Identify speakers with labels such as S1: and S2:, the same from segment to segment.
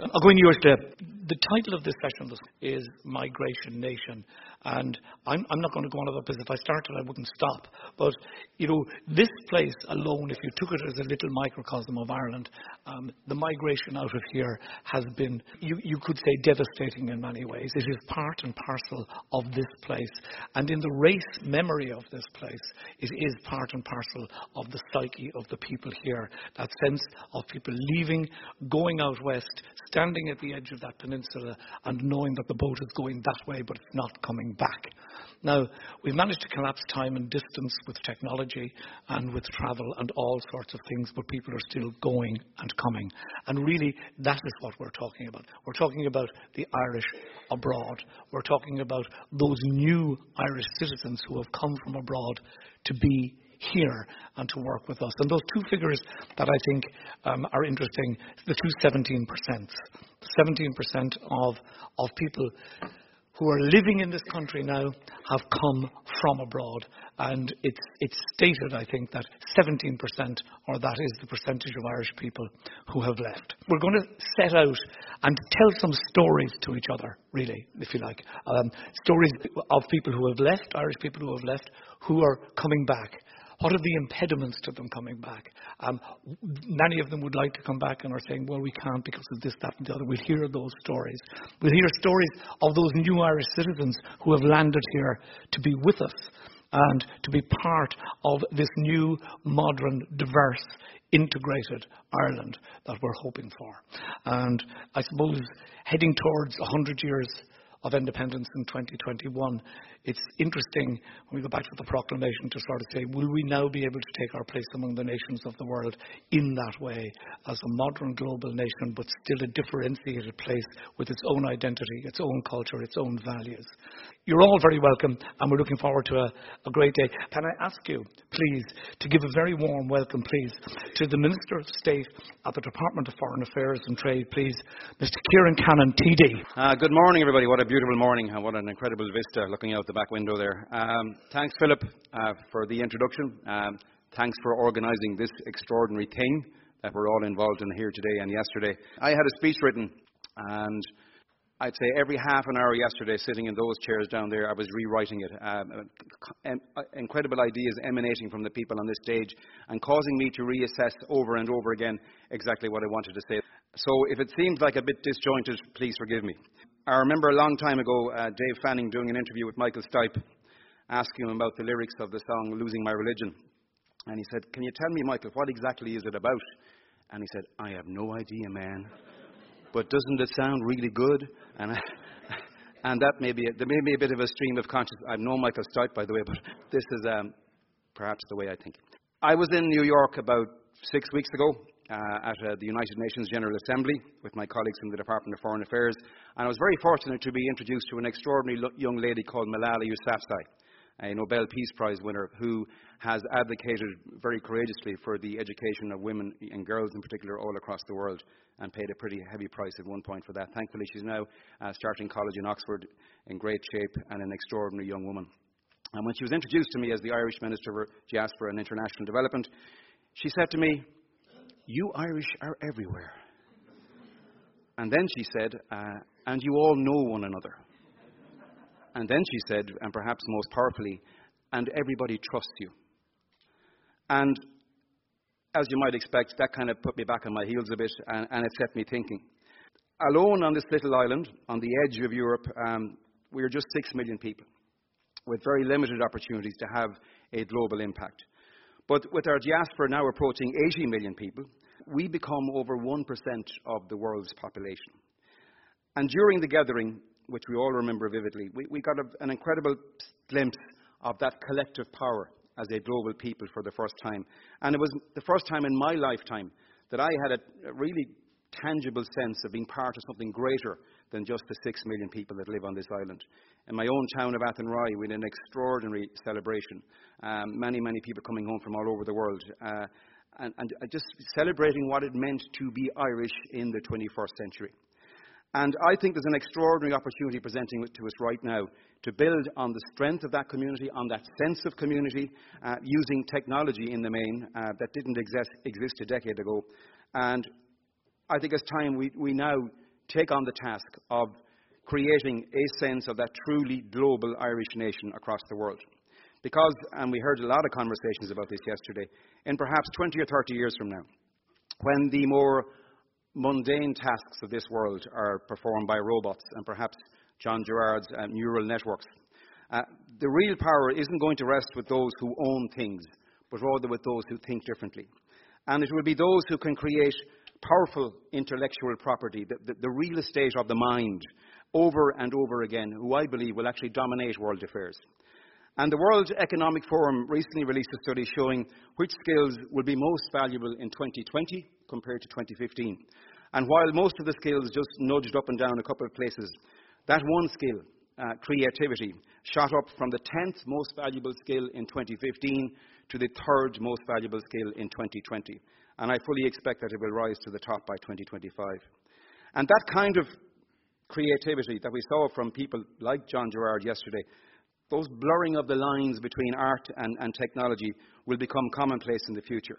S1: I'll go in yours, Dave. The title of this session is Migration Nation. And I'm, I'm not going to go on about this. If I started, I wouldn't stop. But, you know, this place alone, if you took it as a little microcosm of Ireland, um, the migration out of here has been, you, you could say, devastating in many ways. It is part and parcel of this place. And in the race memory of this place, it is part and parcel of the psyche of the people here. That sense of people leaving, going out west, standing at the edge of that peninsula, and knowing that the boat is going that way, but it's not coming back. Now, we've managed to collapse time and distance with technology and with travel and all sorts of things, but people are still going and coming. And really, that is what we're talking about. We're talking about the Irish abroad. We're talking about those new Irish citizens who have come from abroad to be here and to work with us. And those two figures that I think um, are interesting, the two 17%. 17% of, of people who are living in this country now have come from abroad. And it's, it's stated, I think, that 17%, or that is the percentage of Irish people who have left. We're going to set out and tell some stories to each other, really, if you like. Um, stories of people who have left, Irish people who have left, who are coming back. What are the impediments to them coming back? Um, many of them would like to come back and are saying, well, we can't because of this, that, and the other. We'll hear those stories. We'll hear stories of those new Irish citizens who have landed here to be with us and to be part of this new, modern, diverse, integrated Ireland that we're hoping for. And I suppose heading towards 100 years of independence in 2021, it's interesting when we go back to the proclamation to sort of say, will we now be able to take our place among the nations of the world in that way as a modern global nation, but still a differentiated place with its own identity, its own culture, its own values? You're all very welcome, and we're looking forward to a, a great day. Can I ask you, please, to give a very warm welcome, please, to the Minister of State at the Department of Foreign Affairs and Trade, please, Mr. Ciaran Cannon, TD.
S2: Uh, good morning, everybody. What a beautiful morning, and what an incredible vista looking out the back window there. Um, thanks, Philip, uh, for the introduction. Um, thanks for organising this extraordinary thing that we're all involved in here today and yesterday. I had a speech written, and I'd say every half an hour yesterday, sitting in those chairs down there, I was rewriting it. Um, uh, incredible ideas emanating from the people on this stage and causing me to reassess over and over again exactly what I wanted to say. So if it seems like a bit disjointed, please forgive me. I remember a long time ago uh, Dave Fanning doing an interview with Michael Stipe, asking him about the lyrics of the song Losing My Religion. And he said, Can you tell me, Michael, what exactly is it about? And he said, I have no idea, man but doesn't it sound really good? And, I, and that may be, a, there may be a bit of a stream of consciousness. I've known Michael Stipe, by the way, but this is um, perhaps the way I think. I was in New York about six weeks ago uh, at uh, the United Nations General Assembly with my colleagues in the Department of Foreign Affairs, and I was very fortunate to be introduced to an extraordinary lo- young lady called Malala Yousafzai a Nobel Peace Prize winner who has advocated very courageously for the education of women and girls in particular all across the world and paid a pretty heavy price at one point for that. Thankfully, she's now uh, starting college in Oxford in great shape and an extraordinary young woman. And when she was introduced to me as the Irish Minister for Diaspora and International Development, she said to me, You Irish are everywhere. And then she said, uh, And you all know one another. And then she said, and perhaps most powerfully, and everybody trusts you. And as you might expect, that kind of put me back on my heels a bit, and, and it set me thinking. Alone on this little island, on the edge of Europe, um, we are just six million people, with very limited opportunities to have a global impact. But with our diaspora now approaching 80 million people, we become over 1% of the world's population. And during the gathering, which we all remember vividly, we, we got a, an incredible glimpse of that collective power as a global people for the first time. And it was the first time in my lifetime that I had a, a really tangible sense of being part of something greater than just the six million people that live on this island. In my own town of Athenry, we had an extraordinary celebration. Um, many, many people coming home from all over the world. Uh, and, and just celebrating what it meant to be Irish in the 21st century. And I think there's an extraordinary opportunity presenting to us right now to build on the strength of that community, on that sense of community, uh, using technology in the main uh, that didn't exist, exist, a decade ago. And I think it's time we, we now take on the task of creating a sense of that truly global Irish nation across the world. Because, and we heard a lot of conversations about this yesterday, in perhaps 20 or 30 years from now, when the more mundane tasks of this world are performed by robots and perhaps John Gerrard's uh, neural networks, uh, the real power isn't going to rest with those who own things, but rather with those who think differently. And it will be those who can create powerful intellectual property, the, the, the real estate of the mind, over and over again, who I believe will actually dominate world affairs. And the World Economic Forum recently released a study showing which skills will be most valuable in 2020 compared to 2015. And while most of the skills just nudged up and down a couple of places, that one skill, uh, creativity, shot up from the 10th most valuable skill in 2015 to the third most valuable skill in 2020. And I fully expect that it will rise to the top by 2025. And that kind of creativity that we saw from people like John Gerrard yesterday, those blurring of the lines between art and, and technology will become commonplace in the future.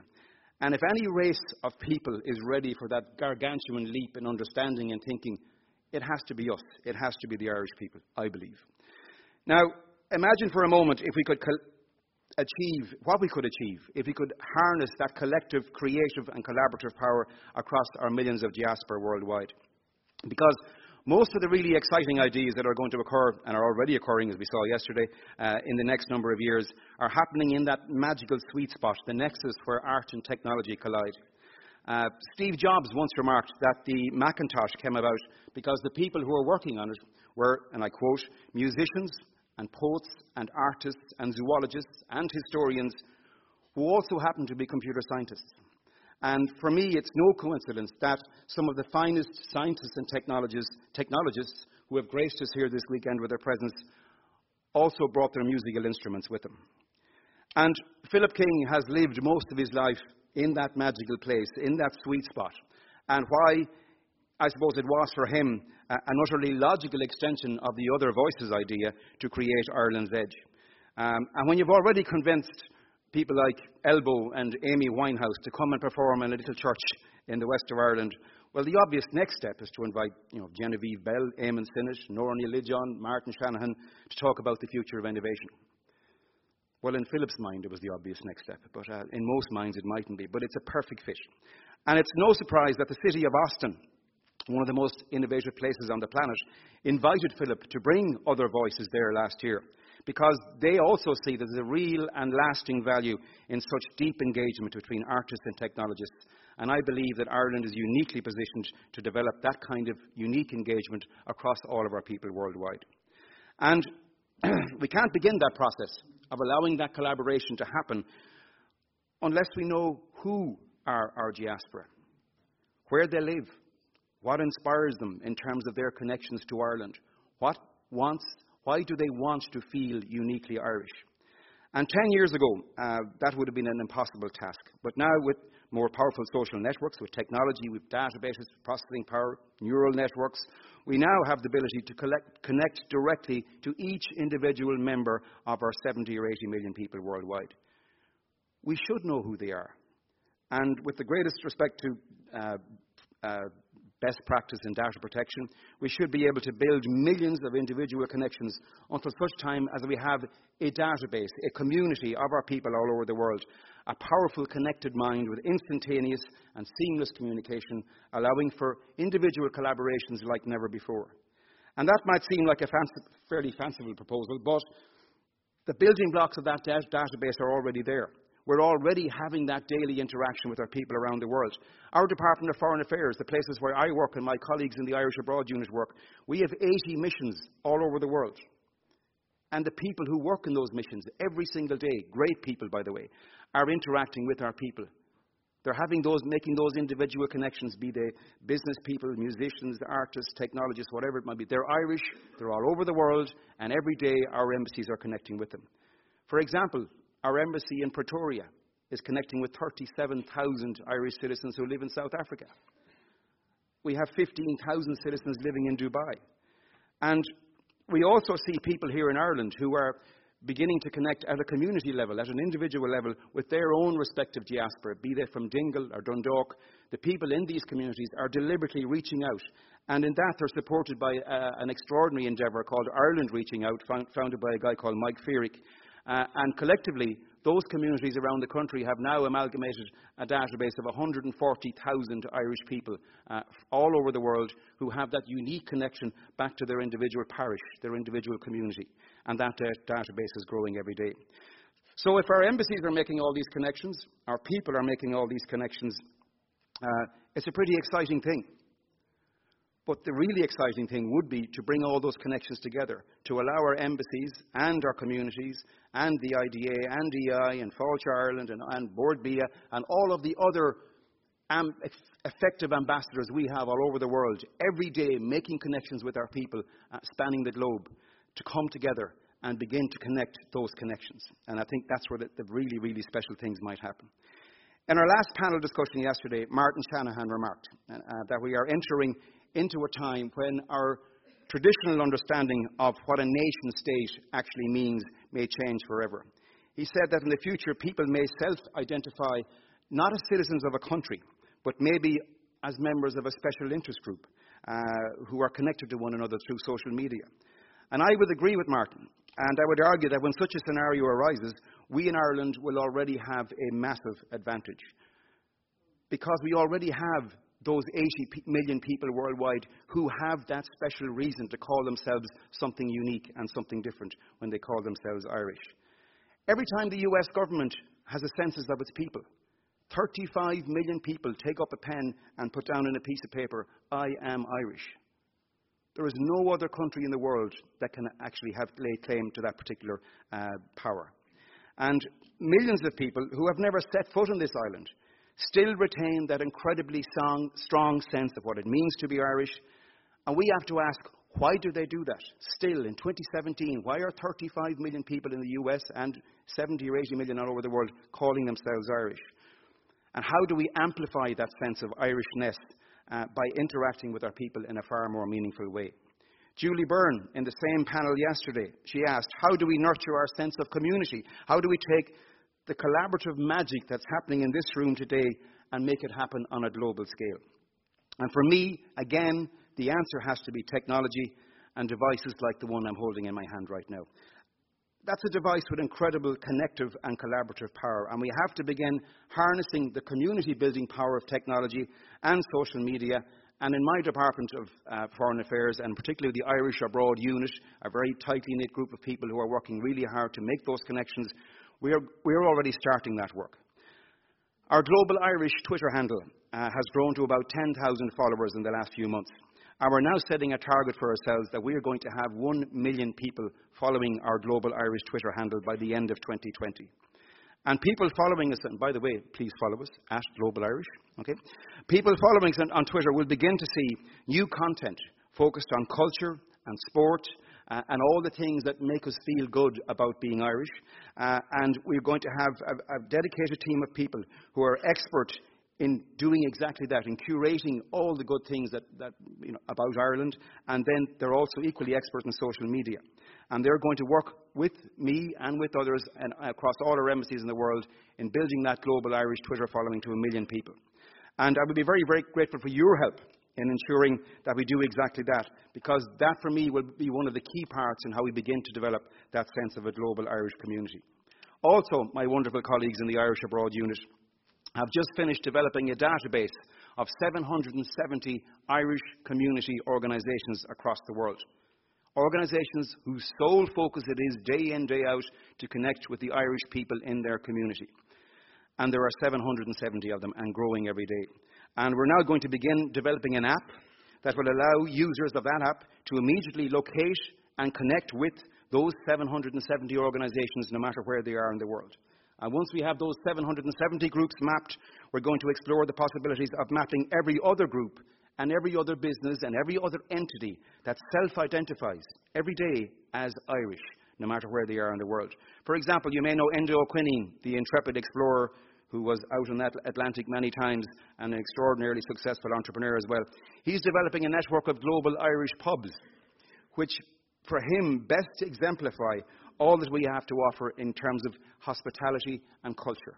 S2: And if any race of people is ready for that gargantuan leap in understanding and thinking, it has to be us. It has to be the Irish people, I believe. Now, imagine for a moment if we could achieve what we could achieve if we could harness that collective, creative, and collaborative power across our millions of diaspora worldwide. Because most of the really exciting ideas that are going to occur and are already occurring, as we saw yesterday, uh, in the next number of years, are happening in that magical sweet spot, the nexus where art and technology collide. Uh, Steve Jobs once remarked that the Macintosh came about because the people who were working on it were, and I quote, musicians and poets and artists and zoologists and historians who also happen to be computer scientists. And for me, it's no coincidence that some of the finest scientists and technologists, technologists who have graced us here this weekend with their presence also brought their musical instruments with them. And Philip King has lived most of his life in that magical place, in that sweet spot. And why I suppose it was for him an utterly logical extension of the other voices idea to create Ireland's Edge. Um, and when you've already convinced people like Elbow and Amy Winehouse to come and perform in a little church in the west of Ireland, well, the obvious next step is to invite you know, Genevieve Bell, Eamonn Sinnott, Nóra Ní Martin Shanahan to talk about the future of innovation. Well, in Philip's mind, it was the obvious next step, but uh, in most minds, it mightn't be. But it's a perfect fit. And it's no surprise that the city of Austin one of the most innovative places on the planet, invited Philip to bring other voices there last year because they also see that there's a real and lasting value in such deep engagement between artists and technologists. And I believe that Ireland is uniquely positioned to develop that kind of unique engagement across all of our people worldwide. And we can't begin that process of allowing that collaboration to happen unless we know who are our diaspora, where they live, what inspires them in terms of their connections to Ireland? What wants, why do they want to feel uniquely Irish? And 10 years ago, uh, that would have been an impossible task. But now, with more powerful social networks, with technology, with databases, processing power, neural networks, we now have the ability to collect, connect directly to each individual member of our 70 or 80 million people worldwide. We should know who they are. And with the greatest respect to uh, uh, best practice in data protection. We should be able to build millions of individual connections until such time as we have a database, a community of our people all over the world, a powerful connected mind with instantaneous and seamless communication, allowing for individual collaborations like never before. And that might seem like a fairly fanciful proposal, but the building blocks of that database are already there. We're already having that daily interaction with our people around the world. Our Department of Foreign Affairs, the places where I work and my colleagues in the Irish Abroad Unit work, we have 80 missions all over the world. And the people who work in those missions every single day, great people by the way, are interacting with our people. They're having those, making those individual connections, be they business people, musicians, artists, technologists, whatever it might be. They're Irish, they're all over the world, and every day our embassies are connecting with them. For example, our embassy in Pretoria is connecting with 37,000 Irish citizens who live in South Africa. We have 15,000 citizens living in Dubai. And we also see people here in Ireland who are beginning to connect at a community level, at an individual level, with their own respective diaspora, be they from Dingle or Dundalk. The people in these communities are deliberately reaching out And in that, they're supported by uh, an extraordinary endeavour called Ireland Reaching Out, found, founded by a guy called Mike Feerick. Uh, and collectively, those communities around the country have now amalgamated a database of 140,000 Irish people uh, all over the world who have that unique connection back to their individual parish, their individual community. And that uh, database is growing every day. So if our embassies are making all these connections, our people are making all these connections, uh, it's a pretty exciting thing. But the really exciting thing would be to bring all those connections together, to allow our embassies and our communities and the IDA and EI and Fáilte Ireland and, and Bord Bia and all of the other effective ambassadors we have all over the world, every day making connections with our people uh, spanning the globe, to come together and begin to connect those connections. And I think that's where the, the really, really special things might happen. In our last panel discussion yesterday, Martin Shanahan remarked uh, uh that we are entering into a time when our traditional understanding of what a nation state actually means may change forever. He said that in the future, people may self identify not as citizens of a country, but maybe as members of a special interest group uh, who are connected to one another through social media. And I would agree with Martin, and I would argue that when such a scenario arises, we in Ireland will already have a massive advantage. Because we already have those 80 million people worldwide who have that special reason to call themselves something unique and something different when they call themselves Irish. Every time the US government has a census of its people, 35 million people take up a pen and put down in a piece of paper, I am Irish. There is no other country in the world that can actually have lay claim to that particular uh, power. And millions of people who have never set foot on this island still retain that incredibly strong, strong sense of what it means to be Irish. And we have to ask, why do they do that? Still, in 2017, why are 35 million people in the US and 70 or 80 million all over the world calling themselves Irish? And how do we amplify that sense of Irishness uh, by interacting with our people in a far more meaningful way? Julie Byrne, in the same panel yesterday, she asked, How do we nurture our sense of community? How do we take the collaborative magic that's happening in this room today and make it happen on a global scale. And for me, again, the answer has to be technology and devices like the one I'm holding in my hand right now. That's a device with incredible connective and collaborative power, and we have to begin harnessing the community building power of technology and social media. And in my Department of uh, Foreign Affairs, and particularly the Irish Abroad unit, a very tightly knit group of people who are working really hard to make those connections, we are, we are already starting that work. Our Global Irish Twitter handle uh, has grown to about 10,000 followers in the last few months. And we're now setting a target for ourselves that we are going to have 1 million people following our Global Irish Twitter handle by the end of 2020. And people following us, and by the way, please follow us at Global Irish, okay? People following us on, on Twitter will begin to see new content focused on culture and sport uh, and all the things that make us feel good about being Irish. Uh, and we're going to have a, a, dedicated team of people who are expert in doing exactly that, in curating all the good things that, that, you know, about Ireland. And then they're also equally expert in social media. And they're going to work with me and with others and across all our embassies in the world in building that global Irish Twitter following to a million people. And I would be very, very grateful for your help in ensuring that we do exactly that, because that for me will be one of the key parts in how we begin to develop that sense of a global Irish community. Also, my wonderful colleagues in the Irish Abroad unit have just finished developing a database of 770 Irish community organisations across the world. Organisations whose sole focus it is day in, day out to connect with the Irish people in their community. And there are 770 of them and growing every day. And we're now going to begin developing an app that will allow users of that app to immediately locate and connect with those 770 organizations no matter where they are in the world. And once we have those 770 groups mapped, we're going to explore the possibilities of mapping every other group and every other business and every other entity that self identifies every day as Irish, no matter where they are in the world. For example, you may know Enda O'Coineen, the intrepid explorer who was out in that Atlantic many times and an extraordinarily successful entrepreneur as well. He's developing a network of global Irish pubs, which for him best exemplify all that we have to offer in terms of hospitality and culture.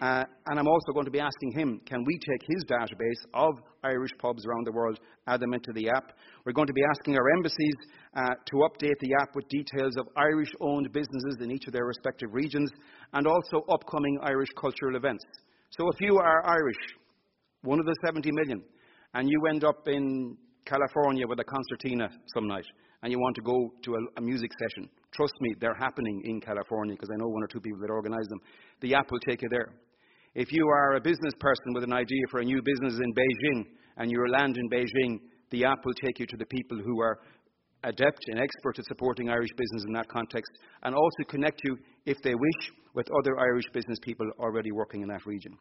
S2: Uh, and I'm also going to be asking him, can we take his database of Irish pubs around the world, add them into the app? We're going to be asking our embassies uh, to update the app with details of Irish owned businesses in each of their respective regions and also upcoming Irish cultural events. So if you are Irish, one of the 70 million, and you end up in California with a concertina some night, and you want to go to a, a music session, trust me, they're happening in California because I know one or two people that organize them. The app will take you there. If you are a business person with an idea for a new business in Beijing and you land in Beijing, the app will take you to the people who are adept and expert at supporting Irish business in that context and also connect you, if they wish, with other Irish business people already working in that region.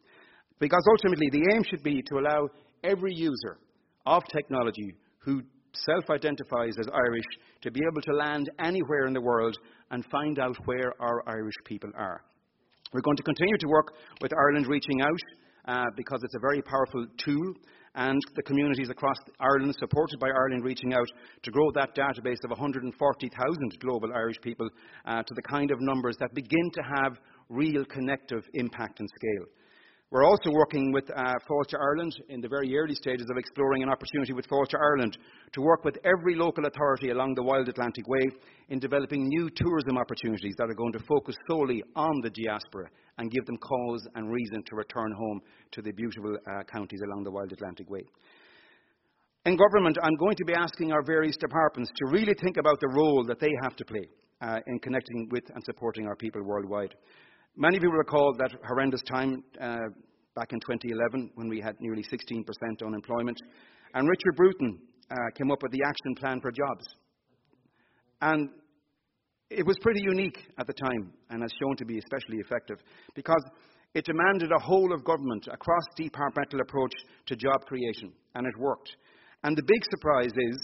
S2: Because ultimately, the aim should be to allow every user of technology who self identifies as Irish to be able to land anywhere in the world and find out where our Irish people are. We're going to continue to work with Ireland Reaching Out uh, because it's a very powerful tool and the communities across Ireland, supported by Ireland Reaching Out, to grow that database of 140,000 global Irish people uh, to the kind of numbers that begin to have real connective impact and scale. We're also working with uh, Fáilte Ireland in the very early stages of exploring an opportunity with Fáilte Ireland to work with every local authority along the Wild Atlantic Way in developing new tourism opportunities that are going to focus solely on the diaspora and give them cause and reason to return home to the beautiful uh, counties along the Wild Atlantic Way. In government, I'm going to be asking our various departments to really think about the role that they have to play uh, in connecting with and supporting our people worldwide. Many of people recall that horrendous time uh, back in 2011 when we had nearly 16% unemployment. And Richard Bruton uh, came up with the Action Plan for Jobs. And it was pretty unique at the time and has shown to be especially effective because it demanded a whole of government, a cross departmental approach to job creation, and it worked. And the big surprise is,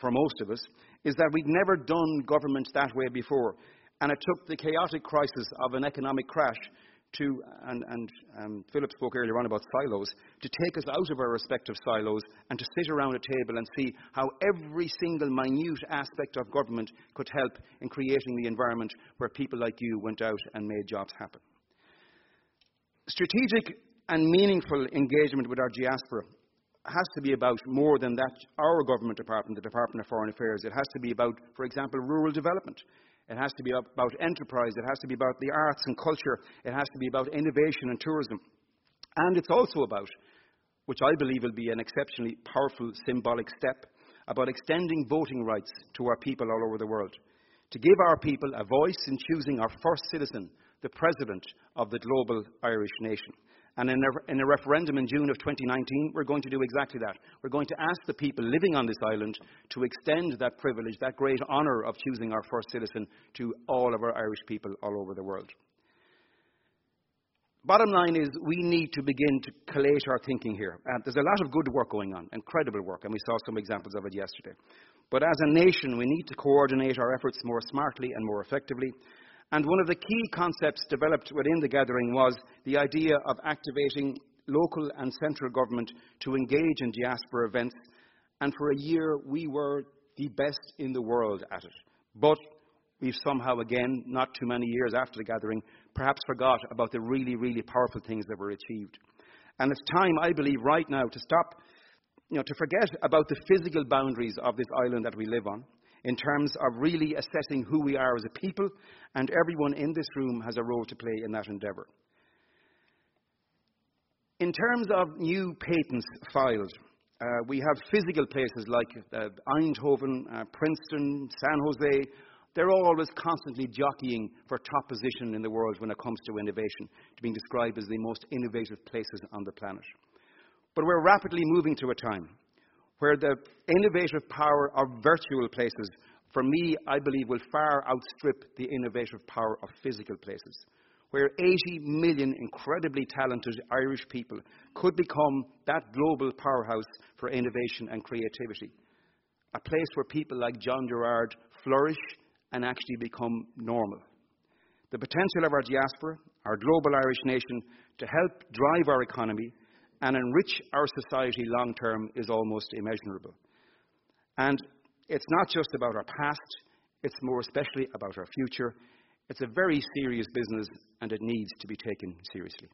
S2: for most of us, is that we'd never done government that way before. And it took the chaotic crisis of an economic crash to, and, and um, Philip spoke earlier on about silos, to take us out of our respective silos and to sit around a table and see how every single minute aspect of government could help in creating the environment where people like you went out and made jobs happen. Strategic and meaningful engagement with our diaspora has to be about more than that our government department, the Department of Foreign Affairs. It has to be about, for example, rural development. It has to be about enterprise. It has to be about the arts and culture. It has to be about innovation and tourism. And it's also about, which I believe will be an exceptionally powerful symbolic step, about extending voting rights to our people all over the world. To give our people a voice in choosing our first citizen, the president of the global Irish nation. And in a, in a, referendum in June of 2019, we're going to do exactly that. We're going to ask the people living on this island to extend that privilege, that great honour of choosing our first citizen, to all of our Irish people all over the world. Bottom line is, we need to begin to collate our thinking here. Uh, there's a lot of good work going on, incredible work, and we saw some examples of it yesterday. But as a nation, we need to coordinate our efforts more smartly and more effectively. And one of the key concepts developed within the gathering was the idea of activating local and central government to engage in diaspora events. And for a year, we were the best in the world at it. But we've somehow, again, not too many years after the gathering, perhaps forgot about the really, really powerful things that were achieved. And it's time, I believe, right now to stop, you know, to forget about the physical boundaries of this island that we live on in terms of really assessing who we are as a people, and everyone in this room has a role to play in that endeavour. In terms of new patents filed, uh, we have physical places like uh, Eindhoven, uh, Princeton, San Jose. They're always constantly jockeying for top position in the world when it comes to innovation, to being described as the most innovative places on the planet. But we're rapidly moving to a time where the innovative power of virtual places, for me, I believe, will far outstrip the innovative power of physical places. Where 80 million incredibly talented Irish people could become that global powerhouse for innovation and creativity. A place where people like John Gerrard flourish and actually become normal. The potential of our diaspora, our global Irish nation, to help drive our economy and enrich our society long term is almost immeasurable. And it's not just about our past, it's more especially about our future. It's a very serious business and it needs to be taken seriously.